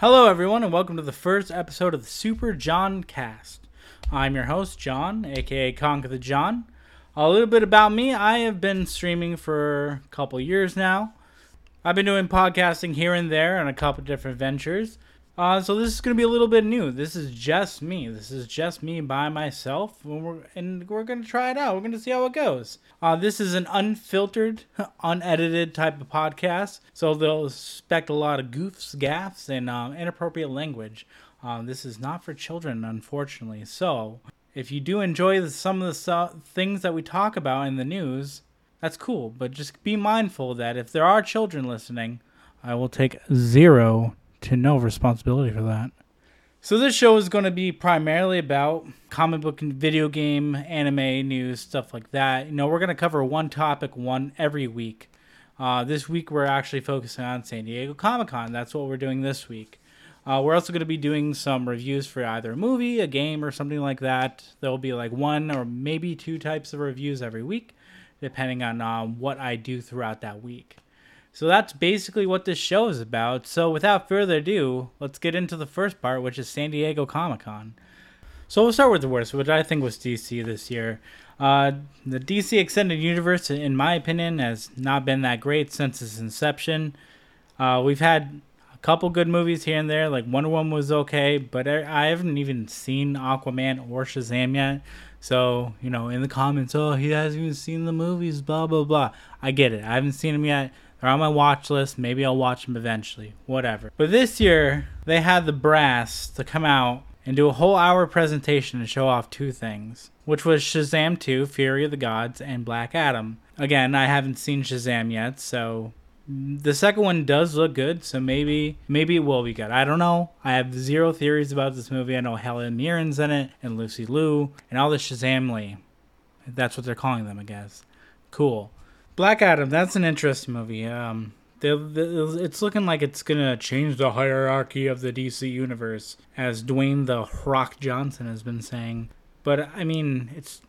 Hello, everyone, and welcome to the first episode of the Super John Cast. I'm your host, John, aka Conquer the John. A little bit about me I have been streaming for a couple years now. I've been doing podcasting here and there on a couple different ventures. Uh, so this is going to be a little bit new. This is just me. This is just me by myself, and we're, and we're going to try it out. We're going to see how it goes. Uh, this is an unfiltered, unedited type of podcast, so they'll expect a lot of goofs, gaffs, and um, inappropriate language. Um, this is not for children, unfortunately. So if you do enjoy the, some of the things that we talk about in the news, that's cool. But just be mindful that if there are children listening, I will take zero to no responsibility for that. So this show is going to be primarily about comic book and video game, anime news, stuff like that. You know, we're going to cover one topic one every week. Uh, this week we're actually focusing on San Diego Comic Con. That's what we're doing this week. Uh, we're also going to be doing some reviews for either a movie, a game, or something like that. There'll be like one or maybe two types of reviews every week, depending on um, what I do throughout that week. So that's basically what this show is about. So without further ado, let's get into the first part, which is San Diego Comic Con. So we'll start with the worst, which I think was DC this year. Uh, the DC Extended Universe, in my opinion, has not been that great since its inception. Uh, we've had a couple good movies here and there, like Wonder Woman was okay, but I haven't even seen Aquaman or Shazam yet. So, you know, in the comments, oh, he hasn't even seen the movies, blah, blah, blah. I get it. I haven't seen them yet. They're on my watch list. Maybe I'll watch them eventually. Whatever. But this year, they had the brass to come out and do a whole hour presentation and show off two things, which was Shazam 2, Fury of the Gods, and Black Adam. Again, I haven't seen Shazam yet, so the second one does look good, so maybe maybe it will be good. I don't know. I have zero theories about this movie. I know Helen Mirren's in it, and Lucy Liu, and all the Shazamily. That's what they're calling them, I guess. Cool. Black Adam, that's an interesting movie. Um, it's looking like it's gonna change the hierarchy of the DC universe, as Dwayne the Rock Johnson has been saying. But I mean, it's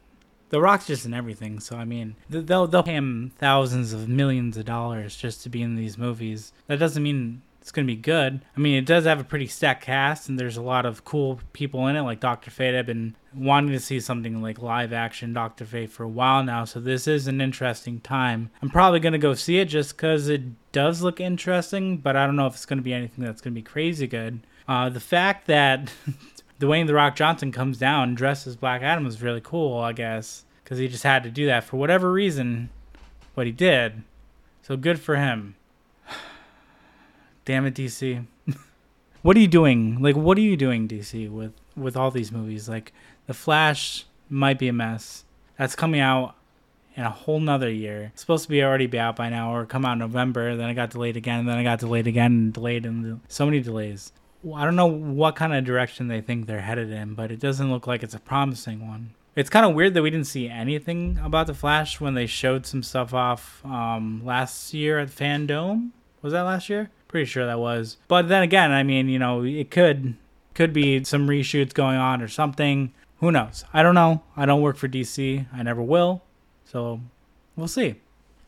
the Rock's just in everything. So I mean, they'll they'll pay him thousands of millions of dollars just to be in these movies. That doesn't mean it's going to be good. I mean, it does have a pretty stacked cast, and there's a lot of cool people in it, like Dr. Fate. I've been wanting to see something like live action Dr. Fate for a while now, so this is an interesting time. I'm probably going to go see it just because it does look interesting, but I don't know if it's going to be anything that's going to be crazy good. Uh, the fact that Dwayne The Rock Johnson comes down dressed as Black Adam is really cool, I guess, because he just had to do that for whatever reason, what he did. So good for him. Damn it, DC. what are you doing? Like, what are you doing, DC, with with all these movies? Like, The Flash might be a mess. That's coming out in a whole nother year. It's supposed to be already be out by now, or come out in November. Then I got delayed again, and then I got delayed again, and delayed, and so many delays. I don't know what kind of direction they think they're headed in, but it doesn't look like it's a promising one. It's kind of weird that we didn't see anything about the Flash when they showed some stuff off um, last year at FanDome. Was that last year? Pretty sure that was. But then again, I mean, you know, it could could be some reshoots going on or something. Who knows? I don't know. I don't work for DC. I never will. So we'll see.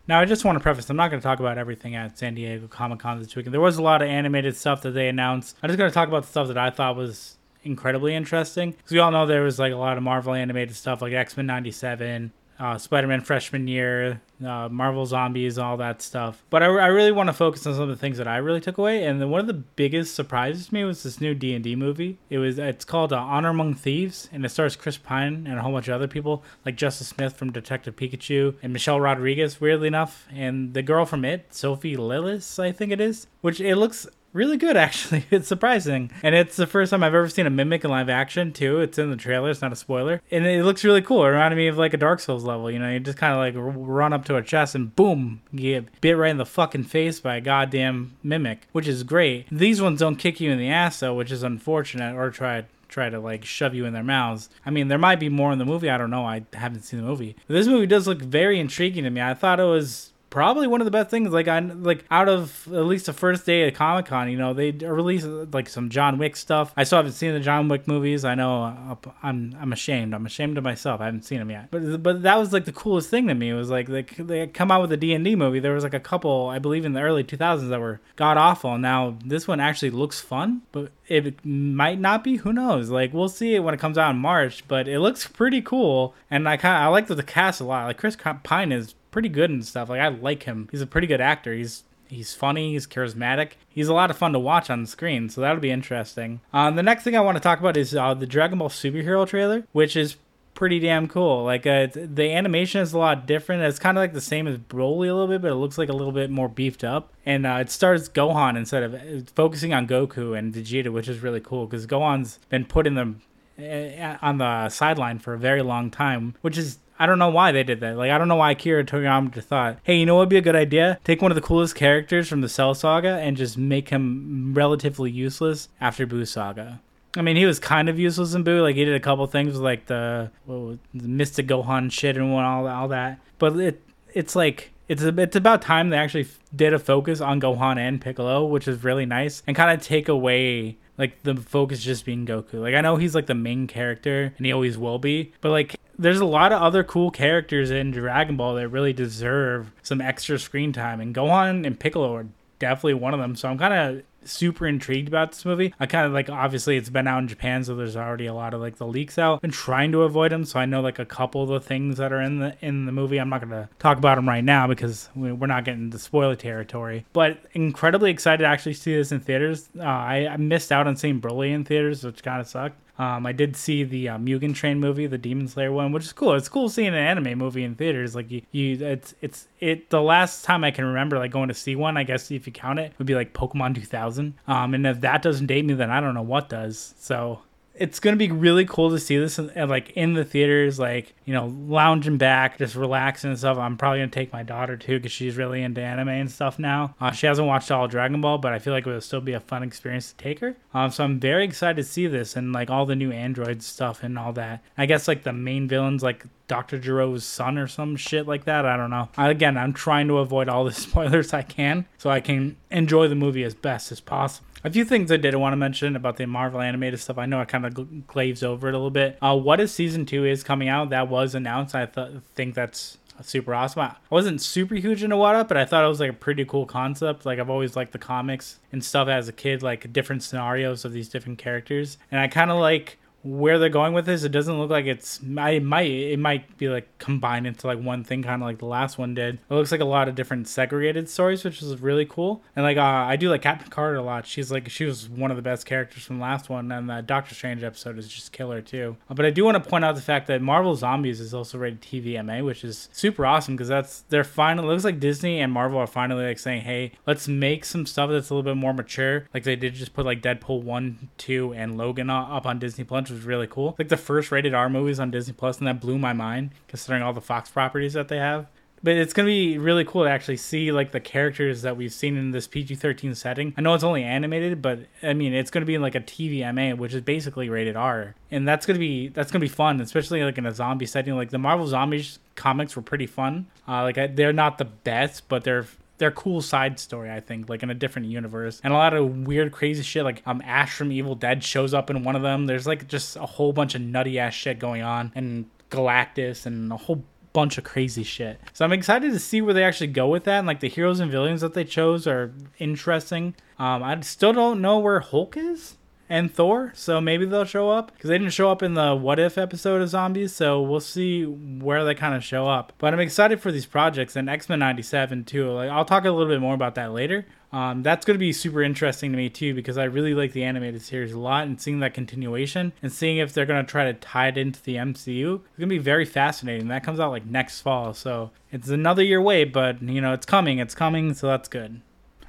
Now, I just want to preface I'm not going to talk about everything at San Diego Comic Con this weekend. There was a lot of animated stuff that they announced. I'm just going to talk about the stuff that I thought was incredibly interesting. Because we all know there was like a lot of Marvel animated stuff like X Men 97, uh, Spider-Man freshman year, uh, Marvel Zombies, all that stuff. But I, I really want to focus on some of the things that I really took away. And one of the biggest surprises to me was this new D and D movie. It was it's called uh, Honor Among Thieves, and it stars Chris Pine and a whole bunch of other people like Justice Smith from Detective Pikachu and Michelle Rodriguez, weirdly enough, and the girl from It, Sophie Lillis, I think it is. Which it looks really good actually it's surprising and it's the first time i've ever seen a mimic in live action too it's in the trailer it's not a spoiler and it looks really cool it reminded me of like a dark souls level you know you just kind of like run up to a chest and boom you get bit right in the fucking face by a goddamn mimic which is great these ones don't kick you in the ass though which is unfortunate or try try to like shove you in their mouths. I mean, there might be more in the movie. I don't know. I haven't seen the movie. But this movie does look very intriguing to me. I thought it was probably one of the best things. Like I like out of at least the first day of Comic Con, you know, they released like some John Wick stuff. I still haven't seen the John Wick movies. I know I'm I'm ashamed. I'm ashamed of myself. I haven't seen them yet. But but that was like the coolest thing to me. It was like they they come out with a D and D movie. There was like a couple, I believe, in the early 2000s that were god awful. Now this one actually looks fun, but it might not be. Who knows? Like we'll see it when it comes out in March. But it looks pretty cool, and I kind I like the cast a lot. Like Chris Pine is pretty good and stuff. Like I like him. He's a pretty good actor. He's he's funny. He's charismatic. He's a lot of fun to watch on screen. So that'll be interesting. Um, the next thing I want to talk about is uh, the Dragon Ball superhero trailer, which is pretty damn cool. Like uh, the animation is a lot different. It's kind of like the same as Broly a little bit, but it looks like a little bit more beefed up. And uh, it stars Gohan instead of uh, focusing on Goku and Vegeta, which is really cool because Gohan's been put in the uh, on the sideline for a very long time, which is I don't know why they did that. Like, I don't know why Akira Toriyama thought, hey, you know what would be a good idea? Take one of the coolest characters from the Cell Saga and just make him relatively useless after Buu Saga. I mean, he was kind of useless in Buu. Like, he did a couple things like the, was, the Mystic Gohan shit and all, all that. But it it's like, it's, a, it's about time they actually did a focus on Gohan and Piccolo, which is really nice, and kind of take away like the focus just being Goku. Like I know he's like the main character and he always will be, but like there's a lot of other cool characters in Dragon Ball that really deserve some extra screen time and Gohan and Piccolo are definitely one of them. So I'm kind of super intrigued about this movie. I kind of like obviously it's been out in Japan, so there's already a lot of like the leaks out. Been trying to avoid them, so I know like a couple of the things that are in the in the movie. I'm not gonna talk about them right now because we're not getting into spoiler territory. But incredibly excited to actually see this in theaters. Uh, I, I missed out on seeing Broly in theaters, which kind of sucked. Um, I did see the uh, Mugen Train movie, the Demon Slayer one, which is cool. It's cool seeing an anime movie in theaters. Like you, you, it's it's it. The last time I can remember like going to see one, I guess if you count it, would be like Pokemon 2000. Um, and if that doesn't date me, then I don't know what does. So it's gonna be really cool to see this in, like in the theaters, like you know, lounging back, just relaxing and stuff. I'm probably gonna take my daughter too because she's really into anime and stuff now. Uh, she hasn't watched all Dragon Ball, but I feel like it will still be a fun experience to take her. Um, so I'm very excited to see this and like all the new android stuff and all that. I guess like the main villains like Dr. Gero's son or some shit like that. I don't know. Again, I'm trying to avoid all the spoilers I can so I can enjoy the movie as best as possible. A few things I did want to mention about the Marvel animated stuff. I know I kind of glazed over it a little bit. Uh, what if season two is coming out? That was announced. I th- think that's super awesome. I wasn't super huge into What If, but I thought it was like a pretty cool concept. Like I've always liked the comics and stuff as a kid, like different scenarios of these different characters, and I kind of like where they're going with this, it doesn't look like it's. I might it might be like combined into like one thing, kind of like the last one did. It looks like a lot of different segregated stories, which is really cool. And like uh, I do like Captain Carter a lot. She's like she was one of the best characters from the last one, and the Doctor Strange episode is just killer too. But I do want to point out the fact that Marvel Zombies is also rated TVMA, which is super awesome because that's they're finally. It looks like Disney and Marvel are finally like saying, hey, let's make some stuff that's a little bit more mature. Like they did just put like Deadpool one, two, and Logan up on Disney Plus was really cool. Like the first rated R movies on Disney Plus, and that blew my mind considering all the Fox properties that they have. But it's gonna be really cool to actually see like the characters that we've seen in this PG-13 setting. I know it's only animated, but I mean it's gonna be in like a TVMA, which is basically rated R, and that's gonna be that's gonna be fun, especially like in a zombie setting. Like the Marvel Zombies comics were pretty fun. Uh, like they're not the best, but they're they're cool side story, I think, like in a different universe. And a lot of weird, crazy shit. Like um, Ash from Evil Dead shows up in one of them. There's like just a whole bunch of nutty ass shit going on, and Galactus and a whole bunch of crazy shit. So I'm excited to see where they actually go with that. And like the heroes and villains that they chose are interesting. Um, I still don't know where Hulk is and Thor, so maybe they'll show up because they didn't show up in the What If episode of Zombies, so we'll see where they kind of show up. But I'm excited for these projects and X Men '97 too. Like I'll talk a little bit more about that later. Um, that's going to be super interesting to me too because I really like the animated series a lot and seeing that continuation and seeing if they're going to try to tie it into the MCU. It's going to be very fascinating. That comes out like next fall, so it's another year away, but you know it's coming. It's coming, so that's good.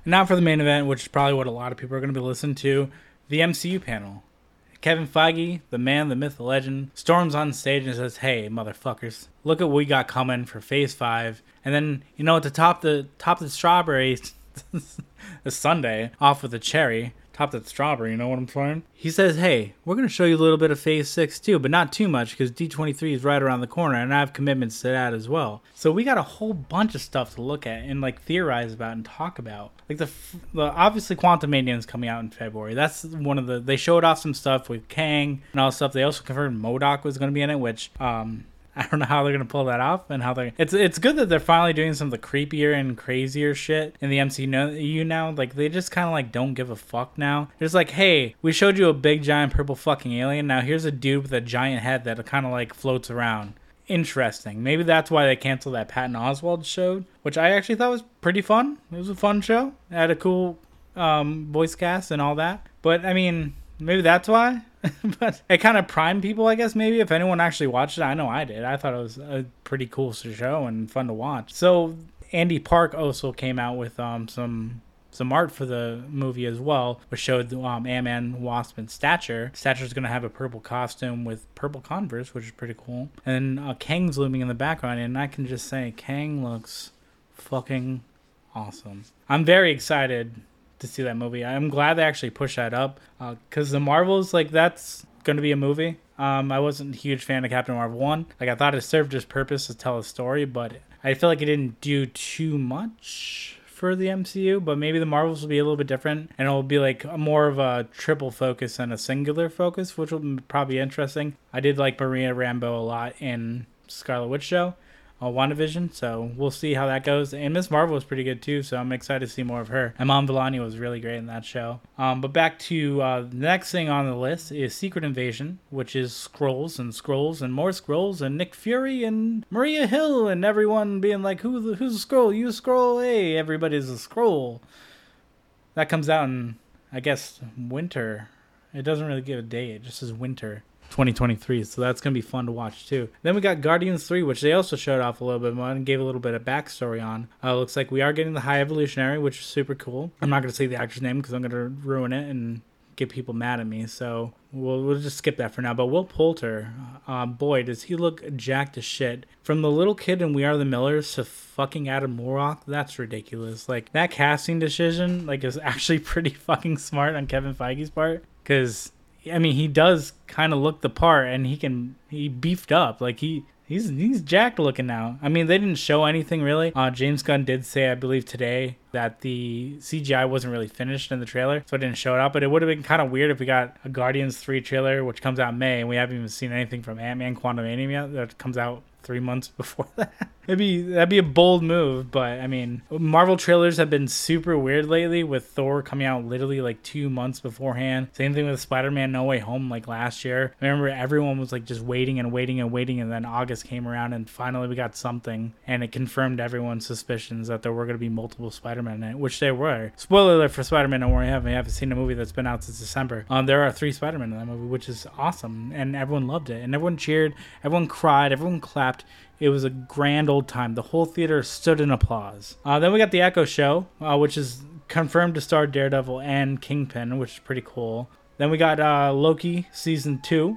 And now for the main event, which is probably what a lot of people are going to be listening to the MCU panel. Kevin Feige, the man, the myth, the legend, storms on stage and says, "Hey, motherfuckers, look at what we got coming for Phase Five. And then, you know, to top the top the strawberries, the Sunday off with a cherry, top that strawberry. You know what I'm saying? He says, "Hey, we're gonna show you a little bit of Phase Six too, but not too much because D23 is right around the corner, and I have commitments to that as well. So we got a whole bunch of stuff to look at and like theorize about and talk about. Like the, the obviously Quantumania is coming out in February. That's one of the they showed off some stuff with Kang and all stuff. They also confirmed MODOK was to be in it, which um I don't know how they're gonna pull that off and how they. It's it's good that they're finally doing some of the creepier and crazier shit in the MCU now. Like they just kind of like don't give a fuck now. It's like, hey, we showed you a big giant purple fucking alien. Now here's a dude with a giant head that kind of like floats around. Interesting. Maybe that's why they canceled that Patton Oswalt show, which I actually thought was pretty fun. It was a fun show. It had a cool um, voice cast and all that. But I mean, maybe that's why. but it kind of primed people, I guess. Maybe if anyone actually watched it, I know I did. I thought it was a pretty cool show and fun to watch. So Andy Park also came out with um, some some art for the movie as well, which showed um, Ant-Man, Wasp, and Stature. Stature's going to have a purple costume with purple Converse, which is pretty cool. And uh, Kang's looming in the background, and I can just say Kang looks fucking awesome. I'm very excited to see that movie. I'm glad they actually pushed that up because uh, the Marvels, like, that's going to be a movie. Um, I wasn't a huge fan of Captain Marvel 1. Like, I thought it served its purpose to tell a story, but I feel like it didn't do too much for the MCU, but maybe the Marvels will be a little bit different and it'll be like more of a triple focus and a singular focus, which will probably be interesting. I did like Maria Rambeau a lot in Scarlet Witch show uh, WandaVision. So we'll see how that goes. And Miss Marvel was pretty good too, so I'm excited to see more of her. And Iman Vellani was really great in that show. Um, but back to uh, the next thing on the list is Secret Invasion, which is Skrulls and Skrulls and more Skrulls and Nick Fury and Maria Hill and everyone being like, "Who who's a Skrull? You scroll a Skrull? Hey, everybody's a Skrull. That comes out in I guess winter. It doesn't really give a date. It just says winter. 2023. So that's going to be fun to watch too. Then we got Guardians 3, which they also showed off a little bit more and gave a little bit of backstory on. Uh, looks like we are getting the High Evolutionary, which is super cool. I'm not going to say the actor's name because I'm going to ruin it and get people mad at me. So we'll, we'll just skip that for now. But Will Poulter, uh, boy, does he look jacked as shit. From the little kid in We Are the Millers to fucking Adam Warlock, that's ridiculous. Like that casting decision, like is actually pretty fucking smart on Kevin Feige's part because I mean, he does kind of look the part, and he can he beefed up like he he's he's jacked looking now. I mean, they didn't show anything really. Uh, James Gunn did say, I believe today, that the CGI wasn't really finished in the trailer, so it didn't show it up. But it would have been kind of weird if we got a Guardians three trailer, which comes out May, and we haven't even seen anything from Ant Man Quantumania yet. That comes out three months before that. It'd that'd be a bold move, but I mean, Marvel trailers have been super weird lately. With Thor coming out literally like two months beforehand. Same thing with Spider-Man No Way Home like last year. I remember everyone was like just waiting and waiting and waiting, and then August came around, and finally we got something, and it confirmed everyone's suspicions that there were going to be multiple Spider-Man in it, which there were. Spoiler alert for Spider-Man No Way Home. I haven't seen a movie that's been out since December. Um, there are three Spider-Man in that movie, which is awesome, and everyone loved it, and everyone cheered, everyone cried, everyone clapped it was a grand old time. The whole theater stood in applause. Uh, then we got the Echo Show, uh, which is confirmed to star Daredevil and Kingpin, which is pretty cool. Then we got uh, Loki season two,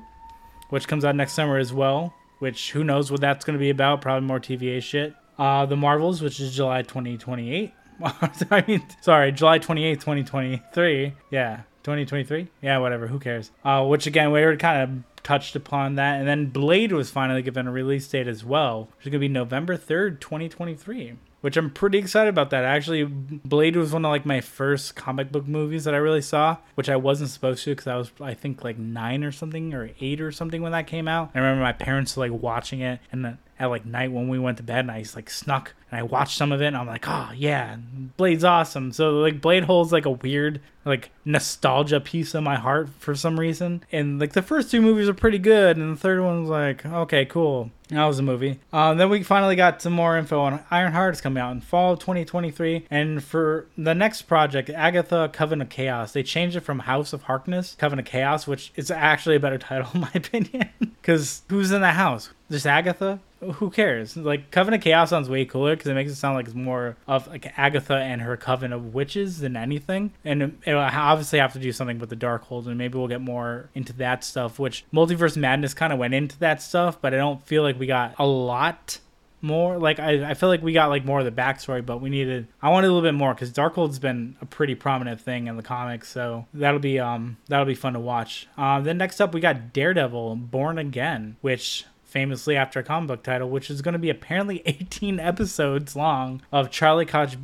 which comes out next summer as well. Which who knows what that's going to be about? Probably more TVA shit. Uh, the Marvels, which is July 2028. I mean, sorry, July 28th, 2023. Yeah, 2023. Yeah, whatever. Who cares? Uh, which again, we already kind of touched upon that. And then Blade was finally given a release date as well, which is going to be November 3rd, 2023 which I'm pretty excited about that. Actually, Blade was one of like my first comic book movies that I really saw, which I wasn't supposed to because I was I think like nine or something or eight or something when that came out. I remember my parents like watching it, and at like night when we went to bed, and I just like snuck and I watched some of it, and I'm like, oh yeah, Blade's awesome. So like Blade holds like a weird like nostalgia piece of my heart for some reason. And like the first two movies are pretty good, and the third one was like, okay, cool. That was a movie. Uh, then we finally got some more info on Ironheart is coming out in fall of 2023. And for the next project, Agatha Coven of Chaos, they changed it from House of Harkness, Coven of Chaos, which is actually a better title in my opinion. Because who's in the house? Just Agatha? who cares? Like Coven of Chaos sounds way cooler because it makes it sound like it's more of like Agatha and her coven of witches than anything. And it'll obviously have to do something with the Darkhold, and maybe we'll get more into that stuff. Which Multiverse Madness kind of went into that stuff, but I don't feel like we got a lot more. Like I, I feel like we got like more of the backstory, but we needed. I wanted a little bit more because Darkhold's been a pretty prominent thing in the comics, so that'll be um that'll be fun to watch. Uh, then next up we got Daredevil: Born Again, which famously after a comic book title, which is going to be apparently 18 episodes long of Charlie Cox,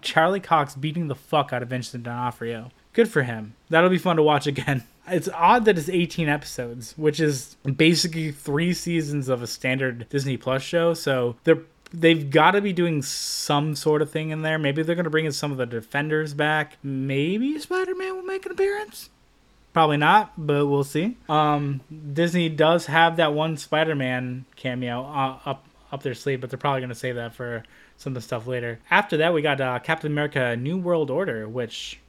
Charlie Cox beating the fuck out of Vincent D'Onofrio. Good for him. That'll be fun to watch again. It's odd that it's 18 episodes, which is basically three seasons of a standard Disney Plus show. So they're they've got to be doing some sort of thing in there. Maybe they're going to bring in some of the defenders back. Maybe Spider Man will make an appearance. Probably not, but we'll see. Um, Disney does have that one Spider Man cameo uh, up up their sleeve, but they're probably going to save that for some of the stuff later. After that, we got uh, Captain America: New World Order, which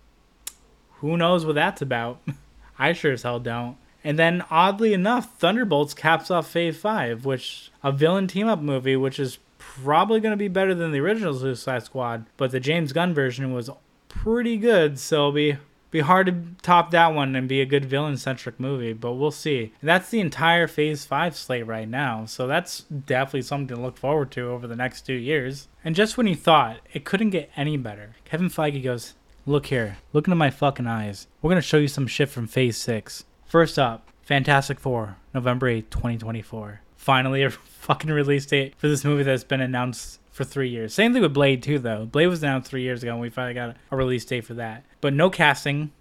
who knows what that's about. I sure as hell don't. And then, oddly enough, Thunderbolts caps off Phase 5, which a villain team up movie, which is probably going to be better than the original Suicide Squad, but the James Gunn version was pretty good, so it'll be be hard to top that one and be a good villain centric movie, but we'll see. That's the entire Phase 5 slate right now, so that's definitely something to look forward to over the next two years. And just when you thought it couldn't get any better, Kevin Feige goes, Look here. Look into my fucking eyes. We're to show you some shit from Phase 6. First up, Fantastic Four, November 8th, 2024. Finally, a fucking release date for this movie that's been announced for three years. Same thing with Blade, too, though. Blade was down three years ago, and we finally got a release date for that. But no casting,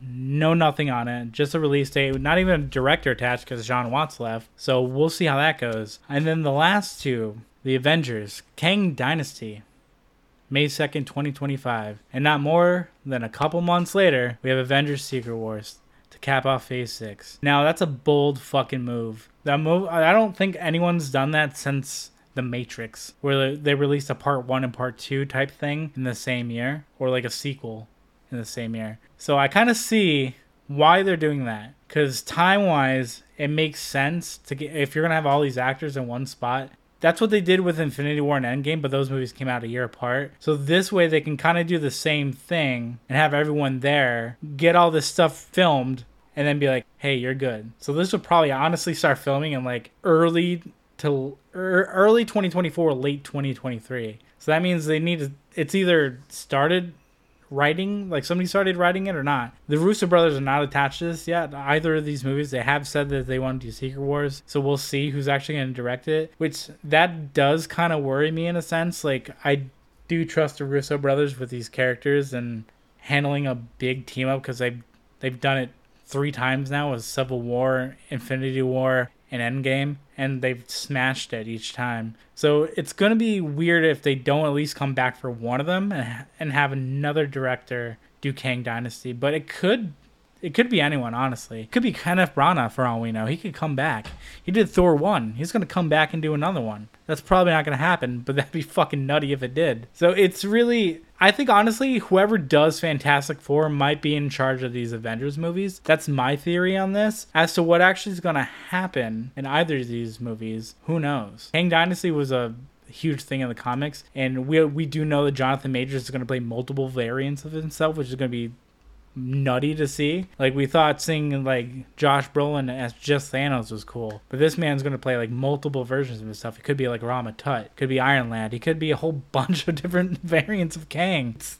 no nothing on it. Just a release date. Not even a director attached because Jon Watts left. So we'll see how that goes. And then the last two, The Avengers, Kang Dynasty. May 2nd, 2025. And not more than a couple months later, we have Avengers Secret Wars to cap off Phase 6. Now, that's a bold fucking move. That move, I don't think anyone's done that since The Matrix, where they released a part 1 and part 2 type thing in the same year, or like a sequel in the same year. So I kind of see why they're doing that. Because time wise, it makes sense to get, if you're to have all these actors in one spot, that's what they did with Infinity War and Endgame, but those movies came out a year apart. So this way they can kind of do the same thing and have everyone there, get all this stuff filmed, and then be like, "Hey, you're good." So this would probably honestly start filming in like early to er, early 2024, late 2023. So that means they need to. It's either started writing, like somebody started writing it or not. The Russo brothers are not attached to this yet. Either of these movies, they have said that they want to do Secret Wars, so we'll see who's actually going to direct it. Which that does kind of worry me in a sense. Like I do trust the Russo brothers with these characters and handling a big team up because they they've done it three times now with Civil War, Infinity War, and Endgame, and they've smashed it each time. So it's going to be weird if they don't at least come back for one of them and, and have another director do Kang Dynasty. But it could it could be anyone, honestly. It could be Kenneth Branagh for all we know. He could come back. He did Thor 1. He's going to come back and do another one. That's probably not going to happen, but that'd be fucking nutty if it did. So it's really. I think, honestly, whoever does Fantastic Four might be in charge of these Avengers movies. That's my theory on this. As to what actually is going to happen in either of these movies, who knows? Kang Dynasty was a huge thing in the comics, and we we do know that Jonathan Majors is going to play multiple variants of himself, which is going to be nutty to see. Like we thought seeing like Josh Brolin as just Thanos was cool, but this man's gonna play like multiple versions of himself. It could be like Rama Tut, could be Iron Lad, he could be a whole bunch of different variants of Kang. It's,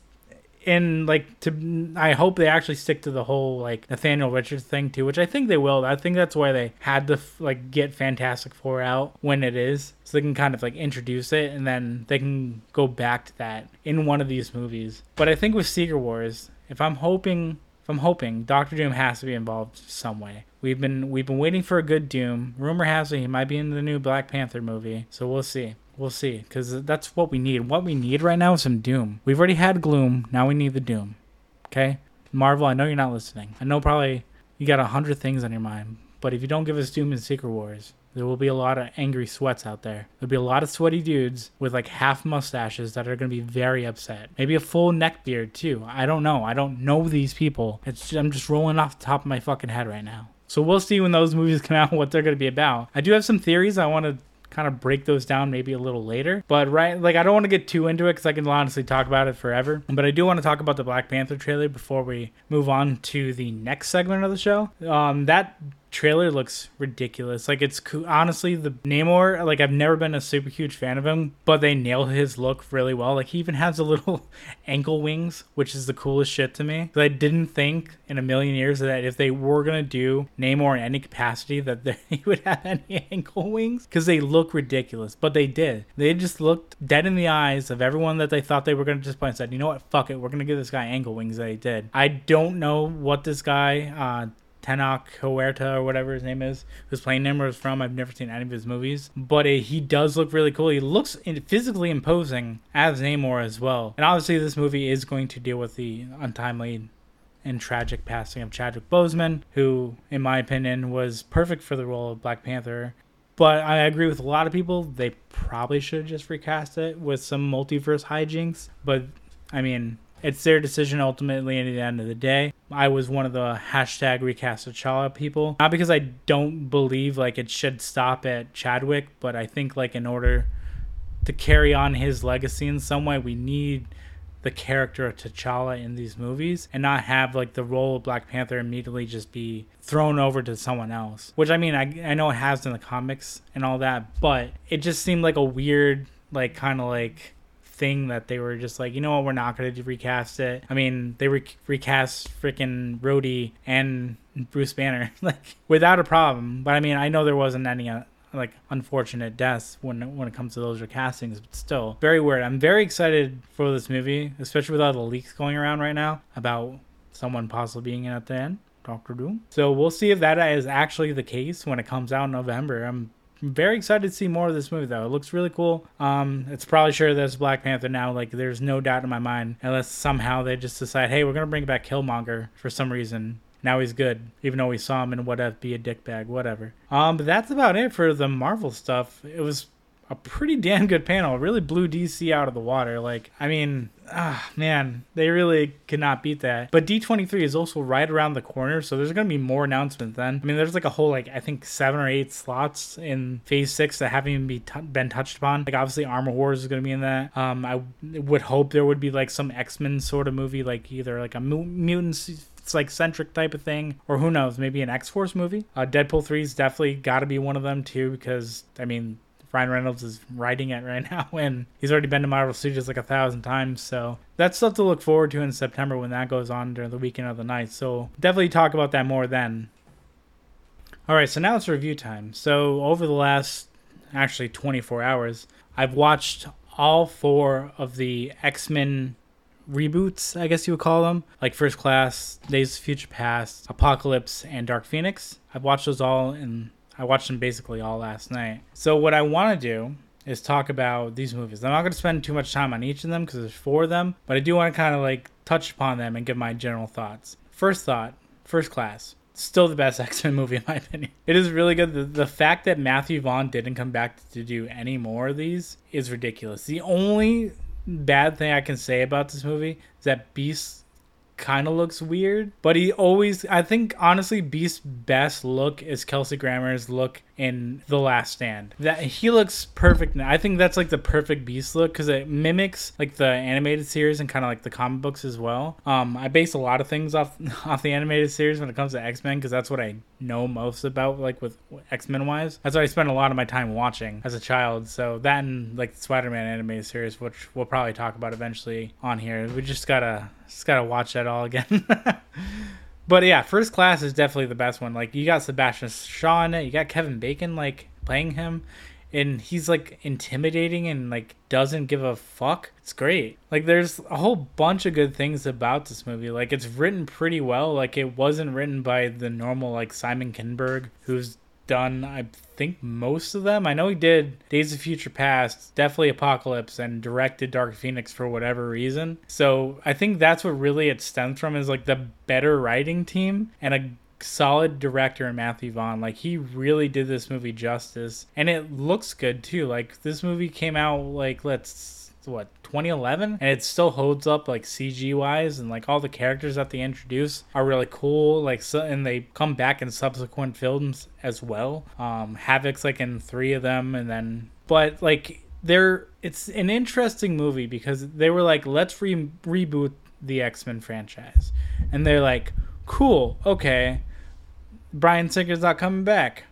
and like to I hope they actually stick to the whole like Nathaniel Richards thing too, which I think they will. I think that's why they had to like get Fantastic Four out when it is, so they can kind of like introduce it and then they can go back to that in one of these movies. But I think with Secret Wars, if I'm hoping, if I'm hoping, Doctor Doom has to be involved some way. We've been we've been waiting for a good Doom. Rumor has it he might be in the new Black Panther movie, so we'll see. We'll see, because that's what we need. What we need right now is some Doom. We've already had Gloom. Now we need the Doom. Okay, Marvel. I know you're not listening. I know probably you got a hundred things on your mind, but if you don't give us Doom and Secret Wars, there will be a lot of angry sweats out there. There'll be a lot of sweaty dudes with like half mustaches that are going to be very upset. Maybe a full neck beard too. I don't know. I don't know these people. It's I'm just rolling off the top of my fucking head right now. So we'll see when those movies come out what they're going to be about. I do have some theories. I want to kind of break those down maybe a little later. But right, like I don't want to get too into it because I can honestly talk about it forever. But I do want to talk about the Black Panther trailer before we move on to the next segment of the show. Um, that trailer looks ridiculous. Like it's cool. honestly the Namor. Like I've never been a super huge fan of him, but they nail his look really well. Like he even has a little ankle wings, which is the coolest shit to me. I didn't think in a million years that if they were gonna do Namor in any capacity that they would have any ankle wings because they look ridiculous. But they did. They just looked dead in the eyes of everyone that they thought they were gonna disappoint. And said, you know what, fuck it, we're gonna give this guy ankle wings. They did. I don't know what this guy. Uh, Tenoch Huerta or whatever his name is, who's playing Namor is from. I've never seen any of his movies, but uh, he does look really cool. He looks physically imposing as Namor as well. And obviously, this movie is going to deal with the untimely and tragic passing of Chadwick Boseman, who, in my opinion, was perfect for the role of Black Panther. But I agree with a lot of people. They probably should have just recast it with some multiverse hijinks. But I mean, it's their decision ultimately at the end of the day. I was one of the hashtag recast T'Challa people. Not because I don't believe like it should stop at Chadwick, but I think like in order to carry on his legacy in some way, we need the character of T'Challa in these movies and not have like the role of Black Panther immediately just be thrown over to someone else. Which I mean, I, I know it has in the comics and all that, but it just seemed like a weird, like kind of like thing that they were just like, you know what, we're not going to recast it. I mean, they re- recast freaking Rhodey and Bruce Banner like without a problem. But I mean, I know there wasn't any uh, like unfortunate deaths when when it comes to those recastings, but still very weird. I'm very excited for this movie, especially with all the leaks going around right now about someone possibly being in at the end. Doctor Doom. So we'll see if that is actually the case when it comes out in November. I'm I'm very excited to see more of this movie though. It looks really cool. Um, it's probably sure there's Black Panther now. Like there's no doubt in my mind, unless somehow they just decide, hey, we're gonna bring back Killmonger for some reason. Now he's good, even though we saw him in what if be a dickbag, whatever. Um, but that's about it for the Marvel stuff. It was a pretty damn good panel. Really blew DC out of the water. Like, I mean, ah, man, they really cannot beat that. But D23 is also right around the corner, so there's to be more announcements then. I mean, there's like a whole, like, I think seven or eight slots in Phase 6 that haven't even be t- been touched upon. Like, obviously, Armor Wars is to be in that. Um, I would hope there would be, like, some X Men sort of movie, like either like a mu- mutants it's like centric type of thing, or who knows, maybe an X Force movie. Uh, Deadpool 3's definitely got to be one of them too, because I mean, Ryan Reynolds is writing it right now, and he's already been to Marvel Studios like a thousand times. So that's stuff to look forward to in September when that goes on during the weekend of the night. So definitely talk about that more then. All right, so now it's review time. So over the last actually 24 hours, I've watched all four of the X Men reboots, I guess you would call them, like First Class, Days of Future Past, Apocalypse, and Dark Phoenix. I've watched those all in I watched them basically all last night. So what I want to do is talk about these movies. I'm not going to spend too much time on each of them because there's four of them, but I do want to kind of like touch upon them and give my general thoughts. First thought, First Class. Still the best X Men movie in my opinion. It is really good. The, the fact that Matthew Vaughn didn't come back to do any more of these is ridiculous. The only bad thing I can say about this movie is that Beast kind of looks weird, but he always, I think, honestly, Beast's best look is Kelsey Grammer's look in The Last Stand. That he looks perfect. now. I think that's like the perfect Beast look because it mimics like the animated series and kind of like the comic books as well. Um, I base a lot of things off off the animated series when it comes to X Men because that's what I know most about, like with X Men wise. That's what I spent a lot of my time watching as a child. So that and like the Spider Man animated series, which we'll probably talk about eventually on here. We just gotta just gotta watch that all again. But yeah, first class is definitely the best one. Like you got Sebastian Shaw in it, you got Kevin Bacon like playing him, and he's like intimidating and like doesn't give a fuck. It's great. Like there's a whole bunch of good things about this movie. Like it's written pretty well. Like it wasn't written by the normal like Simon Kinberg, who's done I think most of them. I know he did Days of Future Past, definitely Apocalypse, and directed Dark Phoenix for whatever reason. So I think that's what really it stems from is like the better writing team and a solid director in Matthew Vaughn. Like he really did this movie justice. And it looks good too. Like this movie came out like let's what 2011 and it still holds up like cg wise and like all the characters that they introduce are really cool like so and they come back in subsequent films as well um havoc's like in three of them and then but like they're it's an interesting movie because they were like let's re- reboot the x-men franchise and they're like cool okay Bryan Singer's not coming back.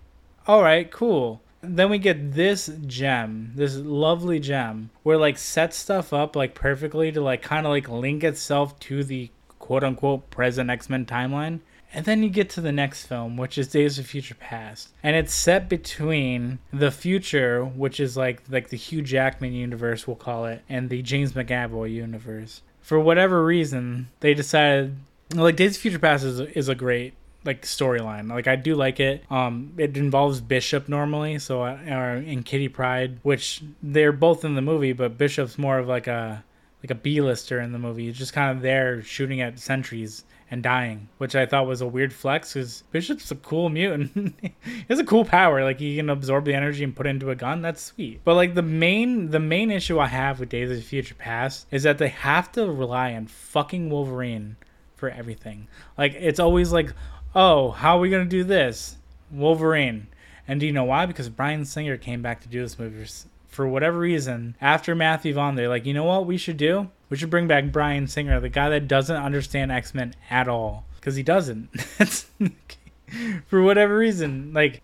All right, cool. Then we get this gem, this lovely gem, where like sets stuff up like perfectly to like kind of like link itself to the quote unquote present X Men timeline. And then you get to the next film, which is Days of Future Past, and it's set between the future, which is like like the Hugh Jackman universe, we'll call it, and the James McAvoy universe. For whatever reason, they decided like Days of Future Past is is a great like storyline. Like I do like it. Um, it involves Bishop normally, so uh, in Kitty Pryde, which they're both in the movie, but Bishop's more of like a like a B-lister in the movie. He's just kind of there shooting at sentries and dying, which I thought was a weird flex because Bishop's a cool mutant. he has a cool power, like he can absorb the energy and put it into a gun. That's sweet. But like the main the main issue I have with Days of Future Past is that they have to rely on fucking Wolverine for everything. Like it's always like, oh, how are we gonna do this? Wolverine. And do you know why? Because Bryan Singer came back to do this movie for whatever reason. After Matthew Vaughn, they're like, you know what we should do? We should bring back Bryan Singer, the guy that doesn't understand X Men at all, because he doesn't. for whatever reason, like.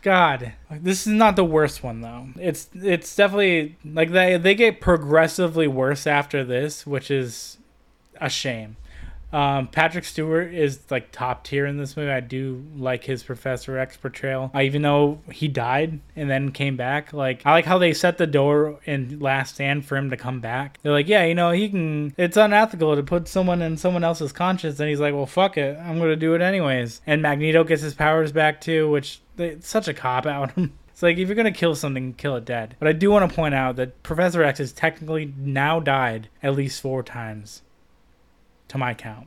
God, this is not the worst one though. It's it's definitely like they they get progressively worse after this, which is a shame. Um, Patrick Stewart is like top tier in this movie. I do like his Professor X portrayal, uh, even though he died and then came back. Like I like how they set the door in Last Stand for him to come back. They're like, yeah, you know, he can. It's unethical to put someone in someone else's conscience, and he's like, well, fuck it, I'm gonna do it anyways. And Magneto gets his powers back too, which it's such a cop out. It's like if you're gonna kill something, kill it dead. But I do want to point out that Professor X has technically now died at least four times to my count.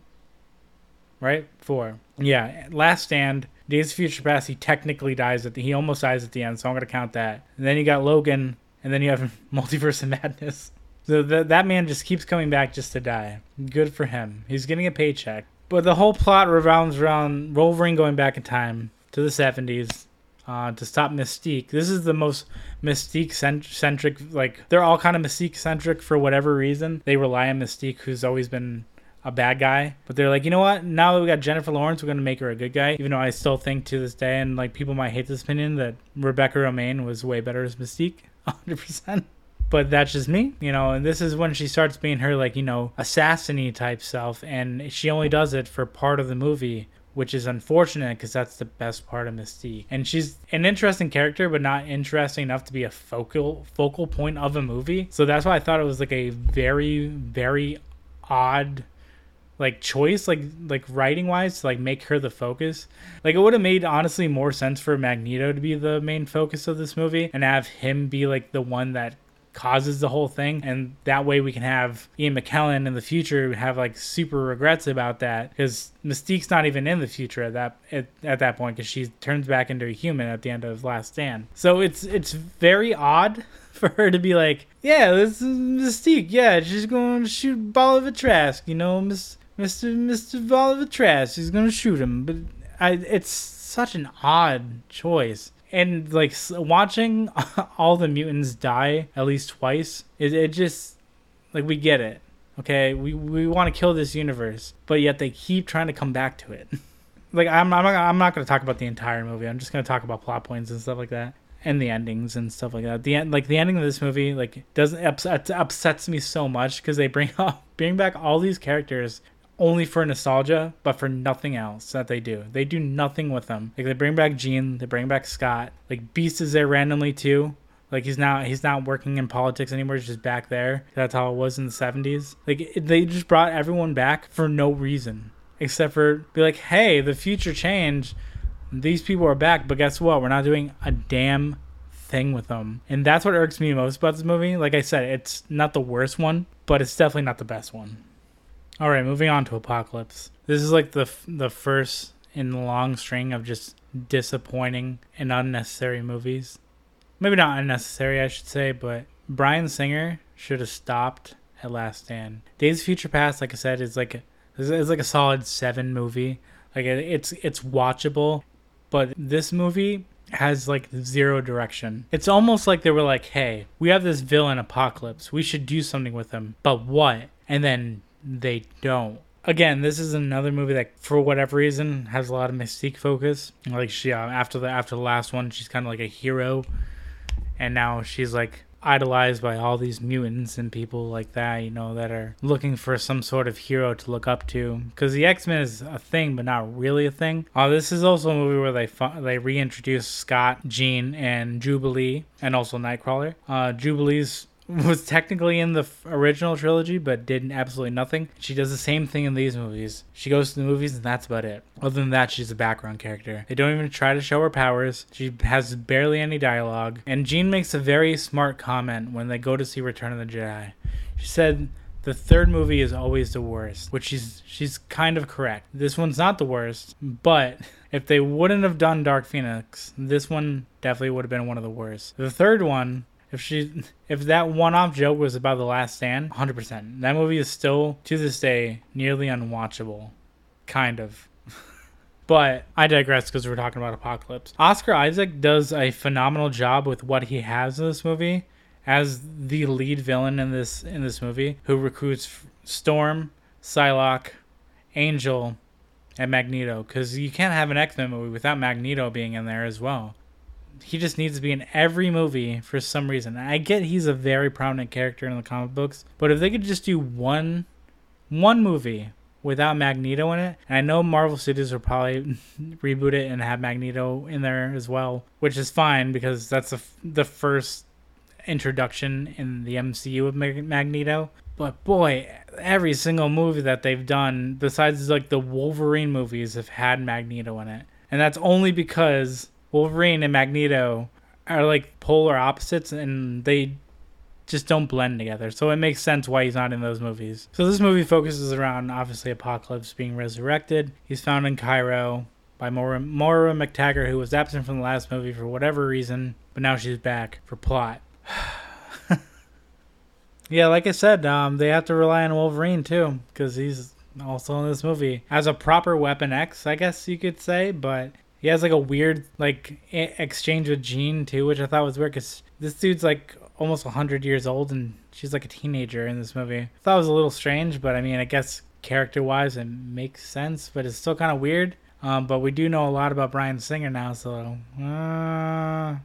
Right? Four. Yeah. Last stand. Days of Future Past. He technically dies at the. He almost dies at the end, so I'm gonna count that. And then you got Logan, and then you have Multiverse of Madness. So th- that man just keeps coming back just to die. Good for him. He's getting a paycheck. But the whole plot revolves around Wolverine going back in time to the 70s uh, to stop Mystique. This is the most Mystique centric. Like they're all kind of Mystique centric for whatever reason. They rely on Mystique, who's always been a bad guy. But they're like, you know what? Now that we got Jennifer Lawrence, we're gonna make her a good guy. Even though I still think to this day, and like people might hate this opinion, that Rebecca Romijn was way better as Mystique, 100. percent But that's just me, you know. And this is when she starts being her like you know assassiny type self, and she only does it for part of the movie. Which is unfortunate because that's the best part of Mystique, and she's an interesting character, but not interesting enough to be a focal focal point of a movie. So that's why I thought it was like a very, very odd like choice like like writing wise to like make her the focus. Like it would have made honestly more sense for magneto to be the main focus of this movie and have him be like the one that causes the whole thing. And that way we can have ian mckellen in the future have like super regrets about that because mystique's not even in the future at that at, at that point because she turns back into a human at the end of last stand. So it's it's very odd for her to be like yeah this is mystique. Yeah she's going to shoot Bolivar Trask you know miss Mr. Mr. Oliver Trask. He's gonna shoot him, but I, it's such an odd choice. And like watching all the mutants die at least twice, it, it just like we get it. Okay, we we want to kill this universe, but yet they keep trying to come back to it. like I'm I'm not, I'm not to talk about the entire movie. I'm just to talk about plot points and stuff like that and the endings and stuff like that. The end, like the ending of this movie, like doesn't upset, upsets me so much because they bring up bring back all these characters only for nostalgia, but for nothing else that they do. They do nothing with them. Like they bring back Jean, they bring back Scott. Like Beast is there randomly too. Like he's not he's not working in politics anymore. He's just back there. That's how it was in the seventies. Like it, they just brought everyone back for no reason except for be like, hey, the future changed. These people are back, but guess what? We're not doing a damn thing with them. And that's what irks me most about this movie. Like I said, it's not the worst one, but it's definitely not the best one. All right, moving on to Apocalypse. This is like the the first in the long string of just disappointing and unnecessary movies. Maybe not unnecessary, I should say, but Bryan Singer should have stopped at Last Stand. Days of Future Past, like I said, is like a, is like a solid seven movie. Like it's it's watchable, but this movie has like zero direction. It's almost like they were like, "Hey, we have this villain Apocalypse. We should do something with him, but what?" And then they don't. again, this is another movie that, for whatever reason, has a lot of mystique focus. Like she, uh, after the after the last one, she's kind of like a hero, and now she's like idolized by all these mutants and people like that, you know, that are looking for some sort of hero to look up to. Because the X Men is a thing, but not really a thing. Uh, this is also a movie where they fu- they reintroduce Scott, Jean, and Jubilee, and also Nightcrawler. Uh, Jubilee's was technically in the original trilogy, but did absolutely nothing. She does the same thing in these movies. She goes to the movies, and that's about it. Other than that, she's a background character. They don't even try to show her powers. She has barely any dialogue. And Jean makes a very smart comment when they go to see Return of the Jedi. She said, the third movie is always the worst, which she's she's kind of correct. This one's not the worst, but if they wouldn't have done Dark Phoenix, this one definitely would have been one of the worst. The third one if she, if that one-off joke was about the Last Stand, 100%. That movie is still to this day nearly unwatchable, kind of. but I digress because we're talking about Apocalypse. Oscar Isaac does a phenomenal job with what he has in this movie as the lead villain in this in this movie, who recruits Storm, Psylocke, Angel, and Magneto. Because you can't have an X Men movie without Magneto being in there as well he just needs to be in every movie for some reason. I get he's a very prominent character in the comic books, but if they could just do one one movie without Magneto in it, and I know Marvel Studios will probably reboot it and have Magneto in there as well, which is fine because that's the the first introduction in the MCU of Magneto. But boy, every single movie that they've done, besides like the Wolverine movies, have had Magneto in it. And that's only because Wolverine and Magneto are like polar opposites and they just don't blend together. So it makes sense why he's not in those movies. So this movie focuses around obviously Apocalypse being resurrected. He's found in Cairo by Moira, Moira MacTaggert, who was absent from the last movie for whatever reason, but now she's back for plot. yeah, like I said, um, they have to rely on Wolverine too, because he's also in this movie as a proper Weapon X, I guess you could say, but he has like a weird like exchange with Jean too, which I thought was weird because this dude's like almost 100 years old and she's like a teenager in this movie. I thought it was a little strange, but I mean, I guess character wise it makes sense, but it's still kind of weird. Um, but we do know a lot about Bryan Singer now, so uh.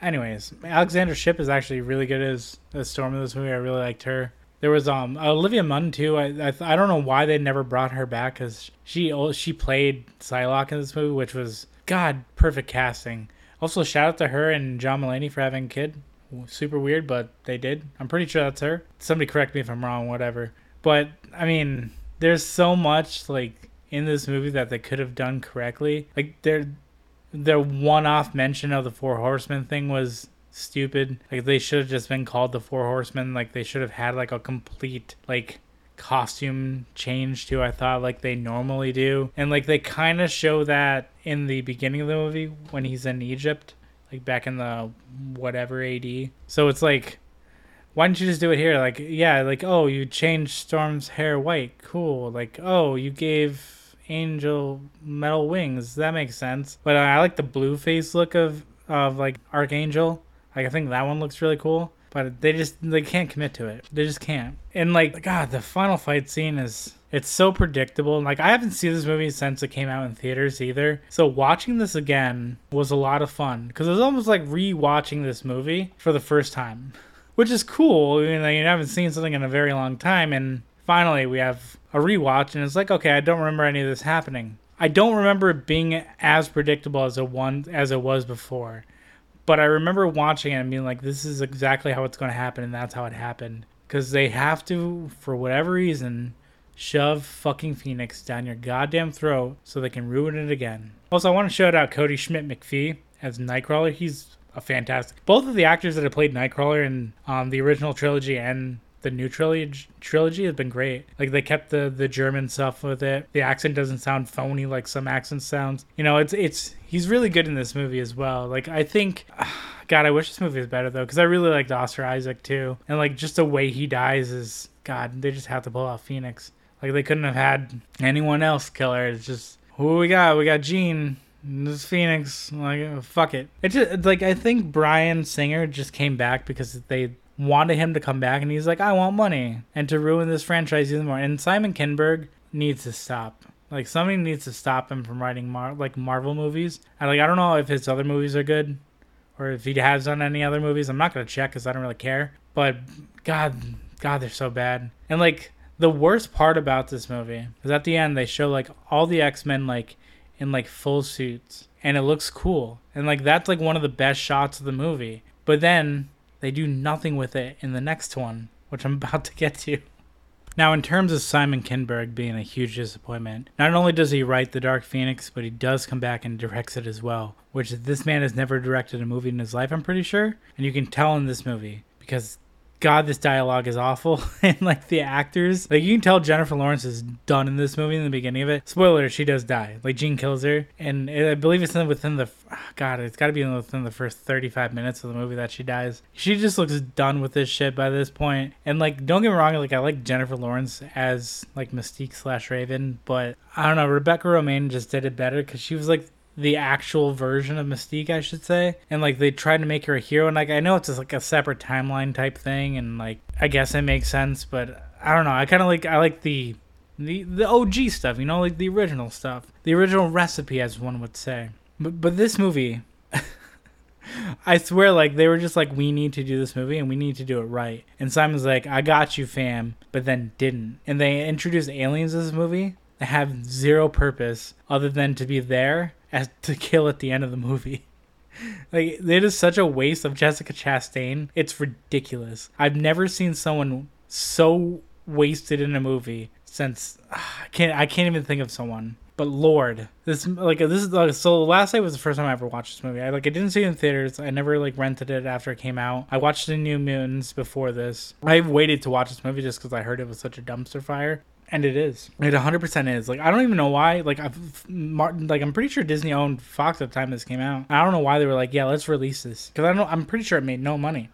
Anyways, Alexandra Shipp is actually really good as the Storm of this movie. I really liked her. There was um Olivia Munn too. I I, I don't know why they never brought her back because she she played Psylocke in this movie, which was God perfect casting. Also, shout out to her and John Mulaney for having a kid. Super weird, but they did. I'm pretty sure that's her. Somebody correct me if I'm wrong. Whatever. But I mean, there's so much like in this movie that they could have done correctly. Like their their one-off mention of the Four Horsemen thing was stupid. Like they should have just been called the Four Horsemen. Like they should have had like a complete like costume change too. I thought like they normally do, and like they kind of show that in the beginning of the movie when he's in Egypt, like back in the whatever AD. So it's like. Why didn't you just do it here? Like, yeah, like, oh, you changed Storm's hair white. Cool. Like, oh, you gave Angel metal wings. That makes sense. But I like the blue face look of of like Archangel. Like I think that one looks really cool, but they just they can't commit to it. They just can't. And like God, the final fight scene is it's so predictable. Like I haven't seen this movie since it came out in theaters either. So watching this again was a lot of fun because it was almost like re-watching this movie for the first time, which is cool. Mean, like, you haven't seen something in a very long time, and finally we have a rewatch, and it's like okay, I don't remember any of this happening. I don't remember it being as predictable as it one as it was before. But I remember watching it and being like, this is exactly how it's going to happen, and that's how it happened. Because they have to, for whatever reason, shove fucking Phoenix down your goddamn throat so they can ruin it again. Also, I want to shout out Cody Smit-McPhee as Nightcrawler. He's a fantastic. Both of the actors that have played Nightcrawler in um, the original trilogy and the new trilogy trilogy has been great. Like they kept the the German stuff with it. The accent doesn't sound phony like some accent sounds. You know, it's it's he's really good in this movie as well. Like I think God, I wish this movie was better though cuz I really liked Oscar Isaac too. And like just the way he dies is God, they just have to pull out Phoenix. Like they couldn't have had anyone else kill her. It's just who we got? We got Jean. This Phoenix, like fuck it. It just like I think Bryan Singer just came back because they wanted him to come back, and he's like, I want money, and to ruin this franchise even more. And Simon Kinberg needs to stop. Like somebody needs to stop him from writing Mar- like Marvel movies. And like I don't know if his other movies are good, or if he has done any other movies. I'm not gonna check because I don't really care. But God, God, they're so bad. And like the worst part about this movie is at the end they show like all the X Men like in like full suits, and it looks cool. And like that's like one of the best shots of the movie. But then they do nothing with it in the next one, which I'm about to get to. Now, in terms of Simon Kinberg being a huge disappointment, not only does he write The Dark Phoenix, but he does come back and directs it as well, which this man has never directed a movie in his life, I'm pretty sure. And you can tell in this movie because God, this dialogue is awful. and like the actors, like you can tell Jennifer Lawrence is done in this movie in the beginning of it. Spoiler, she does die. Like Jean kills her. And I believe it's within the, ah, God, it's got to be within the first 35 minutes of the movie that she dies. She just looks done with this shit by this point. And like, don't get me wrong, like I like Jennifer Lawrence as like Mystique slash Raven, but I don't know, Rebecca Romijn just did it better because she was like the actual version of Mystique, I should say. And like they tried to make her a hero, and like I know it's just like a separate timeline type thing, and like I guess it makes sense, but I don't know. I kind of like I like the the the OG stuff, you know, like the original stuff, the original recipe, as one would say. But but this movie. I swear, like they were just like, we need to do this movie and we need to do it right. And Simon's like, I got you, fam, but then didn't. And they introduced aliens in this movie that have zero purpose other than to be there as to kill at the end of the movie. like it is such a waste of Jessica Chastain. It's ridiculous. I've never seen someone so wasted in a movie since uh, I can't I can't even think of someone. But Lord, this like this is like, so. Last night was the first time I ever watched this movie. I like I didn't see it in theaters. I never like rented it after it came out. I watched the New Mutants before this. I waited to watch this movie just because I heard it was such a dumpster fire and it is. It 100% is. Like I don't even know why. Like I've Martin. Like I'm pretty sure Disney owned Fox at the time this came out. I don't know why they were like, yeah, let's release this because I know I'm pretty sure it made no money.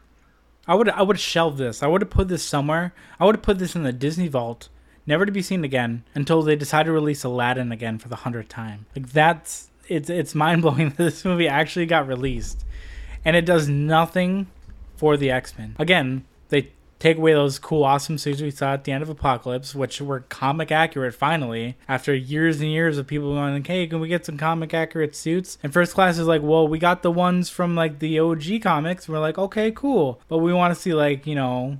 I would I would shelve this. I would have put this somewhere. I would have put this in the Disney vault, never to be seen again until they decide to release Aladdin again for the hundredth time. Like that's it's it's mind blowing that this movie actually got released, and it does nothing for the X Men. Again, they take away those cool, awesome suits we saw at the end of Apocalypse, which were comic accurate finally, after years and years of people going like, hey, can we get some comic accurate suits? And First Class is like, well, we got the ones from like the OG comics. We're like, okay, cool. But we want to see like, you know,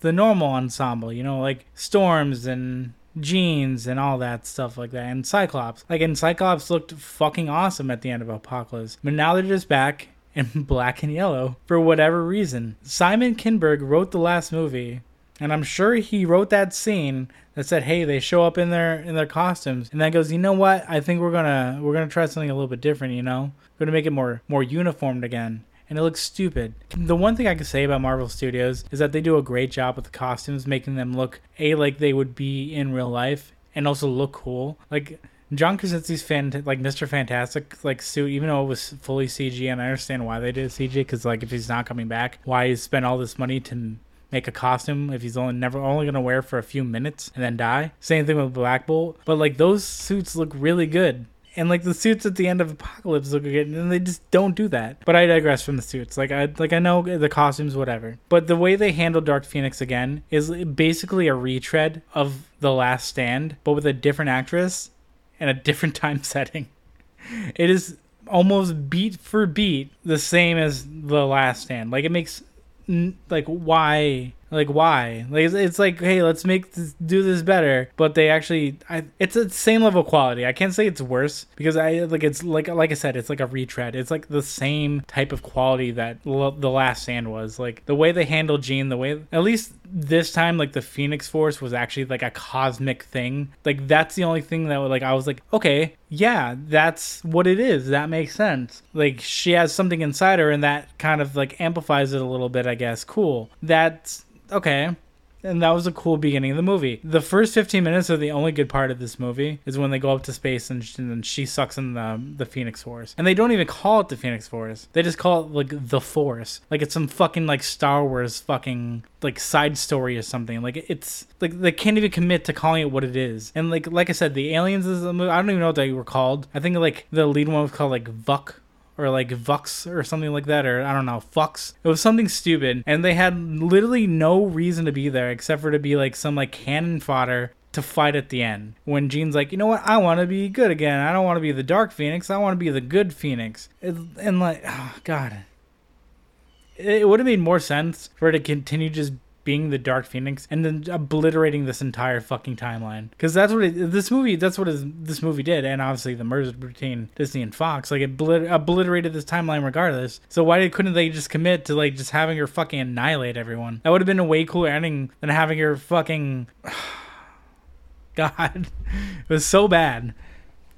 the normal ensemble, you know, like Storms and Jeans and all that stuff like that. And Cyclops. Like, and Cyclops looked fucking awesome at the end of Apocalypse. But now they're just back in black and yellow for whatever reason. Simon Kinberg wrote the last movie, and I'm sure he wrote that scene that said, "Hey, they show up in their in their costumes," and then goes, "You know what? I think we're gonna we're gonna try something a little bit different. You know, we're gonna make it more more uniformed again." And it looks stupid. The one thing I can say about Marvel Studios is that they do a great job with the costumes, making them look a like they would be in real life, and also look cool. Like John Krasinski's fan like Mr. Fantastic like suit, even though it was fully CG, and I understand why they did CG because like if he's not coming back, why he spent all this money to make a costume if he's only never only gonna wear for a few minutes and then die. Same thing with Black Bolt, but like those suits look really good. And like the suits at the end of Apocalypse look good, and they just don't do that. But I digress from the suits. Like I like I know the costumes, whatever. But the way they handle Dark Phoenix again is basically a retread of The Last Stand, but with a different actress in a different time setting. It is almost beat for beat the same as the last stand. Like it makes like why like why? Like it's, it's like hey, let's make this, do this better, but they actually I, it's the same level quality. I can't say it's worse because I like it's like like I said, it's like a retread. It's like the same type of quality that the last stand was. Like the way they handled Jean, the way at least this time like the Phoenix Force was actually like a cosmic thing. Like that's the only thing that like I was like, okay, yeah, that's what it is. That makes sense. Like she has something inside her and that kind of like amplifies it a little bit, I guess. Cool. That's okay. And that was a cool beginning of the movie. The first 15 minutes are the only good part of this movie is when they go up to space and, and she sucks in the, um, the Phoenix Force. And they don't even call it the Phoenix Force. They just call it like the Force. Like it's some fucking like Star Wars fucking like side story or something. Like it's like they can't even commit to calling it what it is. And like like I said, the aliens is a movie. I don't even know what they were called. I think like the lead one was called like Vuk or like Vux or something like that, or I don't know, Fux. It was something stupid, and they had literally no reason to be there except for to be like some like cannon fodder to fight at the end. When Jean's like, you know what, I want to be good again. I don't want to be the Dark Phoenix. I want to be the good Phoenix. And like, oh god, it would have made more sense for her to continue just being the Dark Phoenix and then obliterating this entire fucking timeline. Because that's what it, this movie, that's what is, this movie did, and obviously the merger between Disney and Fox, like it oblit- obliterated this timeline regardless. So why couldn't they just commit to like just having her fucking annihilate everyone? That would have been a way cooler ending than having her fucking. God, it was so bad.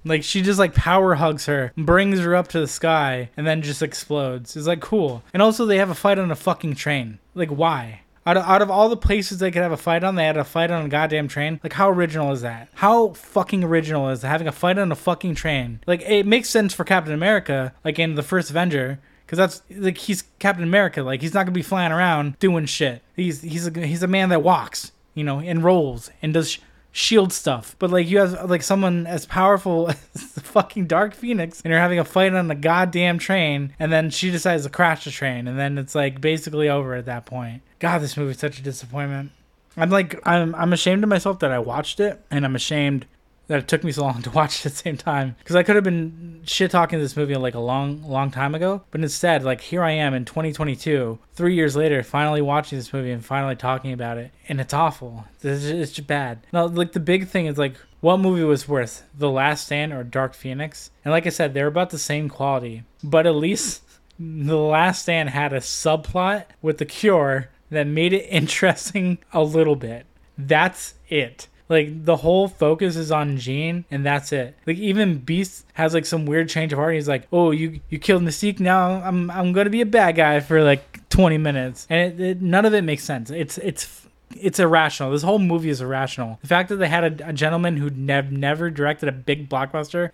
Like she just like power hugs her, brings her up to the sky, and then just explodes. It's like cool. And also they have a fight on a fucking train. Like why? Out of, out of all the places they could have a fight on, they had a fight on a goddamn train. Like, how original is that? How fucking original is having a fight on a fucking train? Like, it makes sense for Captain America, like in the first Avenger, because that's like he's Captain America. Like, he's not gonna be flying around doing shit. He's he's a he's a man that walks, you know, and rolls and does. Sh- shield stuff. But like you have like someone as powerful as the fucking Dark Phoenix and you're having a fight on a goddamn train and then she decides to crash the train and then it's like basically over at that point. God, this movie's such a disappointment. I'm like I'm I'm ashamed of myself that I watched it and I'm ashamed that it took me so long to watch at the same time because I could have been shit talking this movie like a long, long time ago. But instead, like here I am in 2022, three years later, finally watching this movie and finally talking about it, and it's awful. It's just, it's just bad. Now, like the big thing is like, what movie was worse, The Last Stand or Dark Phoenix? And like I said, they're about the same quality, but at least The Last Stand had a subplot with the Cure that made it interesting a little bit. That's it. Like the whole focus is on Jean, and that's it. Like even Beast has like some weird change of heart. He's like, "Oh, you you killed Mystique. Now I'm I'm gonna be a bad guy for like 20 minutes," and it, it, none of it makes sense. It's it's it's irrational. This whole movie is irrational. The fact that they had a, a gentleman who nev- never directed a big blockbuster,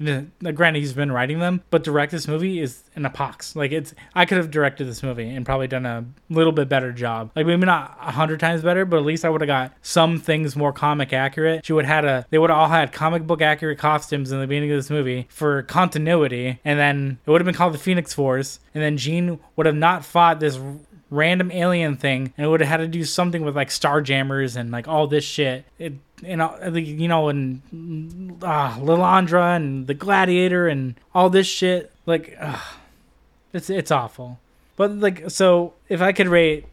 uh, granted he's been writing them, but direct this movie is an epox. Like it's, I could have directed this movie and probably done a little bit better job. Like maybe not a hundred times better, but at least I would have got some things more comic accurate. She would had a, they would all had comic book accurate costumes in the beginning of this movie for continuity, and then it would have been called the Phoenix Force, and then Jean would have not fought this random alien thing, and it would have had to do something with like Starjammers and like all this shit. It know you know and uh, Lilandra and the Gladiator and all this shit. Like uh, it's it's awful. But like so, if I could rate.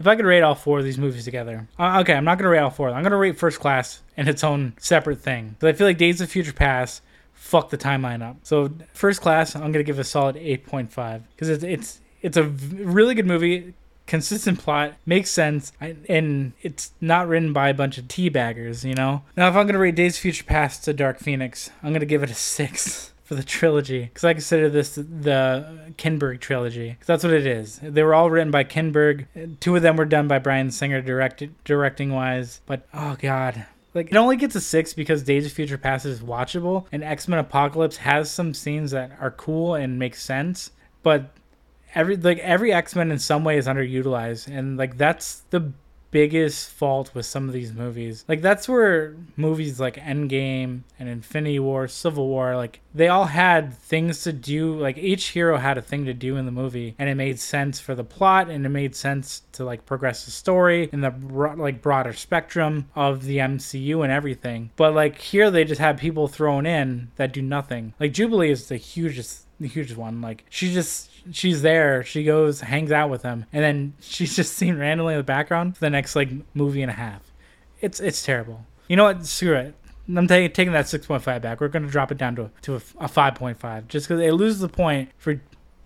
If I could rate all four of these movies together, uh, okay, I'm not gonna rate all four. I'm gonna rate First Class in its own separate thing. But I feel like Days of Future Past fucked the timeline up. So First Class, I'm gonna give a solid 8.5 because it's it's it's a really good movie consistent plot makes sense and it's not written by a bunch of teabaggers you know? Now if i'm gonna rate days of future past to dark phoenix i'm gonna give it a six for the trilogy. Because i consider this the kinberg trilogy because that's what it is. They were all written by kinberg. Two of them were done by bryan singer directed directing wise but oh god. Like it only gets a six because Days of Future Past is watchable, and X Men Apocalypse has some scenes that are cool and make sense. But every like every X-Men in some way is underutilized and like that's the biggest fault with some of these movies. Like that's where movies like Endgame and Infinity War, Civil War, like they all had things to do. Like each hero had a thing to do in the movie, and it made sense for the plot, and it made sense to like progress the story in the like broader spectrum of the MCU and everything. But like here, they just have people thrown in that do nothing. Like Jubilee is the hugest the hugest one. Like she just she's there. She goes, hangs out with him, and then she's just seen randomly in the background for the next like movie and a half. It's it's terrible. You know what? Screw it. I'm t- taking that 6.5 back. We're going to drop it down to to a, a 5.5 just because it loses the point for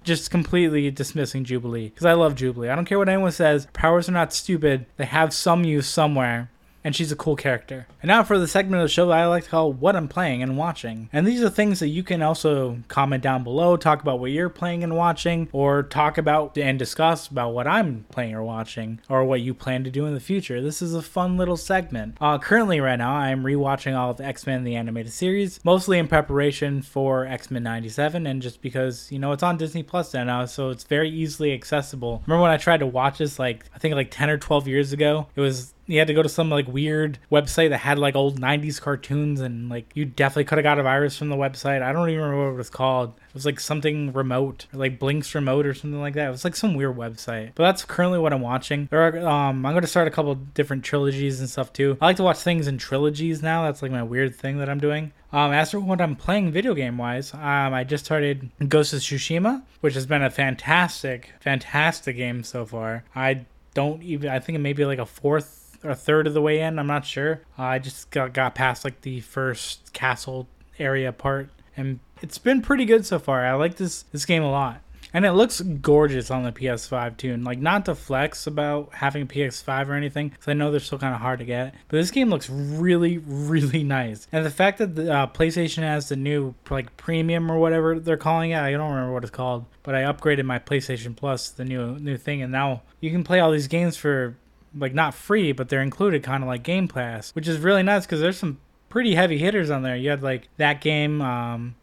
just completely dismissing Jubilee. Because I love Jubilee. I don't care what anyone says. Powers are not stupid. They have some use somewhere and she's a cool character. And now for the segment of the show that I like to call What I'm Playing and Watching. And these are things that you can also comment down below, talk about what you're playing and watching, or talk about and discuss about what I'm playing or watching, or what you plan to do in the future. This is a fun little segment. Uh, currently, right now, I'm rewatching all of X Men the animated series, mostly in preparation for X Men 97, and just because, you know, it's on Disney Plus now, so it's very easily accessible. Remember when I tried to watch this, like, I think like 10 or 12 years ago? It was you had to go to some like weird website that had like old 90s cartoons and like you definitely could have got a virus from the website. I don't even remember what it was called. It was like something remote, like Blinks remote or something like that. It was like some weird website. But that's currently what I'm watching. There are, um, I'm going to start a couple different trilogies and stuff too. I like to watch things in trilogies now. That's like my weird thing that I'm doing. Um, as for what I'm playing video game wise, um, I just started Ghost of Tsushima, which has been a fantastic, fantastic game so far. I don't even, I think it may be like a fourth a third of the way in. I'm not sure. Uh, I just got, got past like the first castle area part, and it's been pretty good so far. I like this this game a lot and it looks gorgeous on the PS5 too. And like not to flex about having a PS5 or anything, because I know they're still kind of hard to get. But this game looks really, really nice. And the fact that the uh, PlayStation has the new like premium or whatever they're calling it, I don't remember what it's called. But I upgraded my PlayStation Plus, the new new thing, and now you can play all these games for like not free, but they're included, kind of like Game Pass, which is really nice because there's some pretty heavy hitters on there. You had like that game. Um,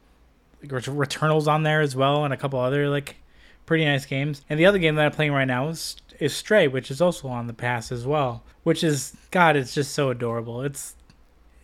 Returnal's on there as well, and a couple other like pretty nice games. And the other game that I'm playing right now is is Stray, which is also on the pass as well. Which is God, it's just so adorable. It's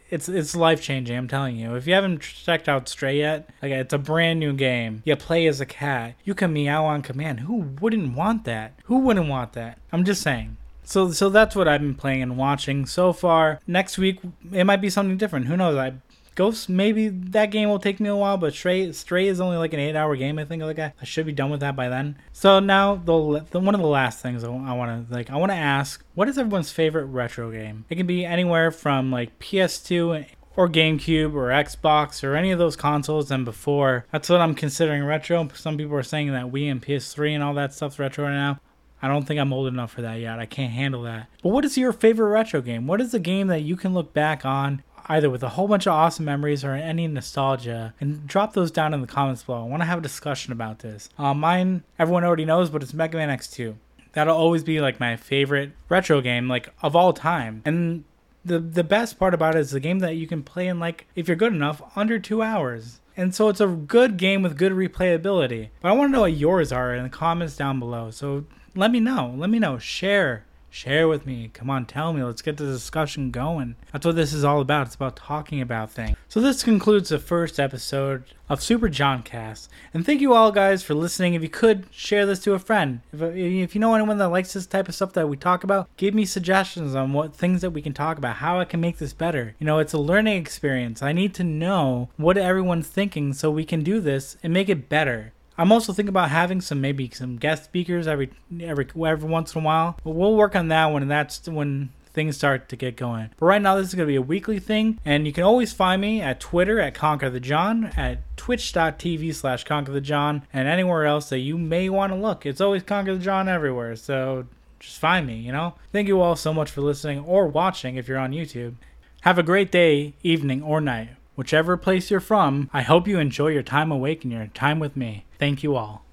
it's it's life changing. I'm telling you. If you haven't checked out Stray yet, like it's a brand new game. You play as a cat. You can meow on command. Who wouldn't want that? Who wouldn't want that? I'm just saying. So so that's what I've been playing and watching so far. Next week it might be something different. Who knows? I Ghost, maybe that game will take me a while, but Stray, Stray is only like an eight-hour game. I think like I, I should be done with that by then. So now the, the one of the last things I, I want to like I want to ask, what is everyone's favorite retro game? It can be anywhere from like PS2 or GameCube or Xbox or any of those consoles and before. That's what I'm considering retro. Some people are saying that Wii and PS3 and all that stuff's retro right now. I don't think I'm old enough for that yet. I can't handle that. But what is your favorite retro game? What is the game that you can look back on either with a whole bunch of awesome memories or any nostalgia, and drop those down in the comments below. I want to have a discussion about this. Uh, mine, everyone already knows, but it's Mega Man X2. That'll always be like my favorite retro game, like of all time. And the the best part about it is the game that you can play in like, if you're good enough, under two hours. And so it's a good game with good replayability. But I want to know what yours are in the comments down below. So let me know. Let me know. Share Share with me. Come on, tell me. Let's get the discussion going. That's what this is all about. It's about talking about things. So this concludes the first episode of Super John Cast. And thank you all guys for listening. If you could share this to a friend. If, if you know anyone that likes this type of stuff that we talk about, give me suggestions on what things that we can talk about, how I can make this better. You know, it's a learning experience. I need to know what everyone's thinking so we can do this and make it better. I'm also thinking about having some maybe some guest speakers every every every once in a while. But we'll work on that when that's when things start to get going. But right now, this is going to be a weekly thing, and you can always find me at Twitter at Conquer the John, at twitch.tv slash Conquer the John, and anywhere else that you may want to look. It's always Conquer the John everywhere, so just find me, you know? Thank you all so much for listening or watching if you're on YouTube. Have a great day, evening, or night. Whichever place you're from, I hope you enjoy your time awake and your time with me. Thank you all.